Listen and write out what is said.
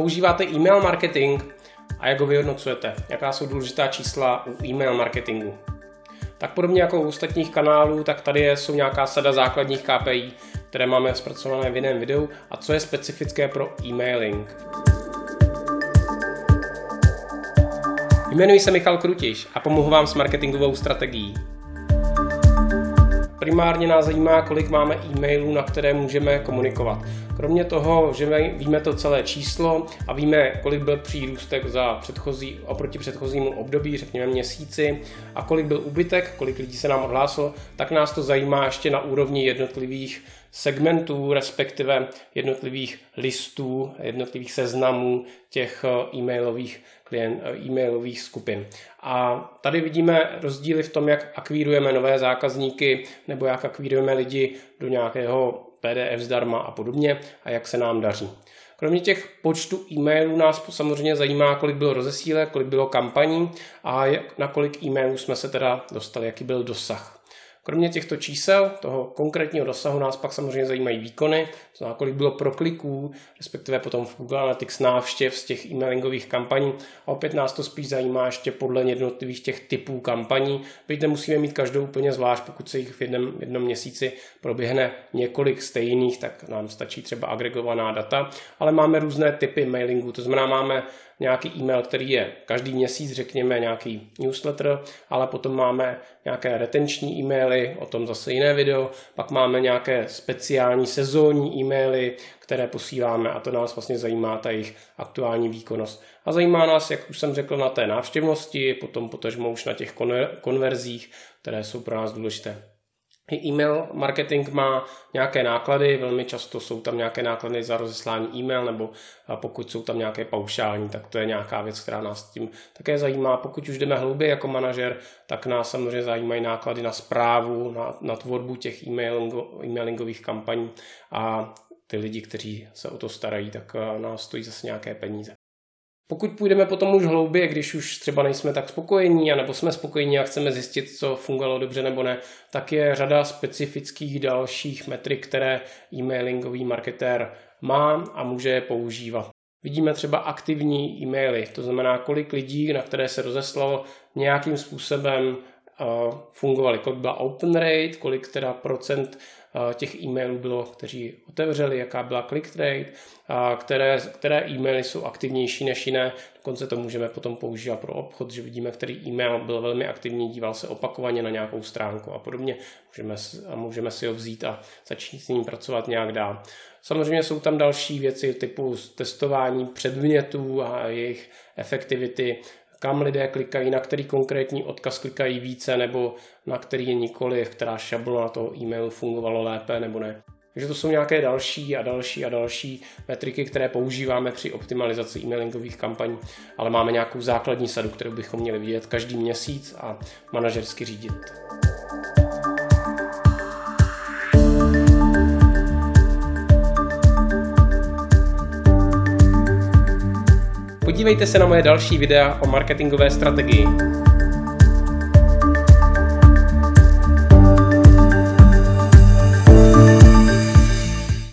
používáte e-mail marketing a jak ho vyhodnocujete? Jaká jsou důležitá čísla u e-mail marketingu? Tak podobně jako u ostatních kanálů, tak tady jsou nějaká sada základních KPI, které máme zpracované v jiném videu a co je specifické pro e-mailing. Jmenuji se Michal Krutiš a pomohu vám s marketingovou strategií. Primárně nás zajímá, kolik máme e-mailů, na které můžeme komunikovat. Kromě toho, že víme to celé číslo a víme, kolik byl přírůstek za předchozí, oproti předchozímu období, řekněme měsíci, a kolik byl ubytek, kolik lidí se nám odhlásilo, tak nás to zajímá ještě na úrovni jednotlivých segmentů, respektive jednotlivých listů, jednotlivých seznamů těch eh, e-mailových, klient, eh, e-mailových skupin. A tady vidíme rozdíly v tom, jak akvírujeme nové zákazníky nebo jak akvírujeme lidi do nějakého PDF zdarma a podobně a jak se nám daří. Kromě těch počtu e-mailů nás samozřejmě zajímá, kolik bylo rozesílek, kolik bylo kampaní a na kolik e-mailů jsme se teda dostali, jaký byl dosah. Kromě těchto čísel, toho konkrétního dosahu, nás pak samozřejmě zajímají výkony, to znamená, kolik bylo prokliků, respektive potom v Google Analytics návštěv z těch e-mailingových kampaní. A opět nás to spíš zajímá ještě podle jednotlivých těch typů kampaní. Byť nemusíme mít každou úplně zvlášť, pokud se jich v jednom, jednom měsíci proběhne několik stejných, tak nám stačí třeba agregovaná data, ale máme různé typy mailingu, to znamená, máme nějaký e-mail, který je každý měsíc, řekněme, nějaký newsletter, ale potom máme nějaké retenční e-maily, o tom zase jiné video, pak máme nějaké speciální sezónní e-maily, které posíláme a to nás vlastně zajímá ta jejich aktuální výkonnost. A zajímá nás, jak už jsem řekl, na té návštěvnosti, potom potažmo už na těch konverzích, které jsou pro nás důležité. E-mail marketing má nějaké náklady, velmi často jsou tam nějaké náklady za rozeslání e-mail, nebo pokud jsou tam nějaké paušální, tak to je nějaká věc, která nás tím také zajímá. Pokud už jdeme hlouběji jako manažer, tak nás samozřejmě zajímají náklady na zprávu, na, na tvorbu těch e-mailingo, e-mailingových kampaní a ty lidi, kteří se o to starají, tak nás stojí zase nějaké peníze. Pokud půjdeme potom už hlouběji, když už třeba nejsme tak spokojení, anebo jsme spokojení a chceme zjistit, co fungovalo dobře nebo ne, tak je řada specifických dalších metrik, které e-mailingový marketér má a může je používat. Vidíme třeba aktivní e-maily, to znamená, kolik lidí, na které se rozeslalo, nějakým způsobem fungovaly, kolik byla open rate, kolik teda procent těch e-mailů bylo, kteří otevřeli, jaká byla click rate, které, které e-maily jsou aktivnější než jiné. Dokonce to můžeme potom používat pro obchod, že vidíme, který e-mail byl velmi aktivní, díval se opakovaně na nějakou stránku a podobně. Můžeme, můžeme si ho vzít a začít s ním pracovat nějak dál. Samozřejmě jsou tam další věci typu testování předmětů a jejich efektivity, kam lidé klikají, na který konkrétní odkaz klikají více nebo na který je nikoli, která šablona toho e-mailu fungovalo lépe nebo ne. Takže to jsou nějaké další a další a další metriky, které používáme při optimalizaci e-mailingových kampaní, ale máme nějakou základní sadu, kterou bychom měli vidět každý měsíc a manažersky řídit. Podívejte se na moje další videa o marketingové strategii.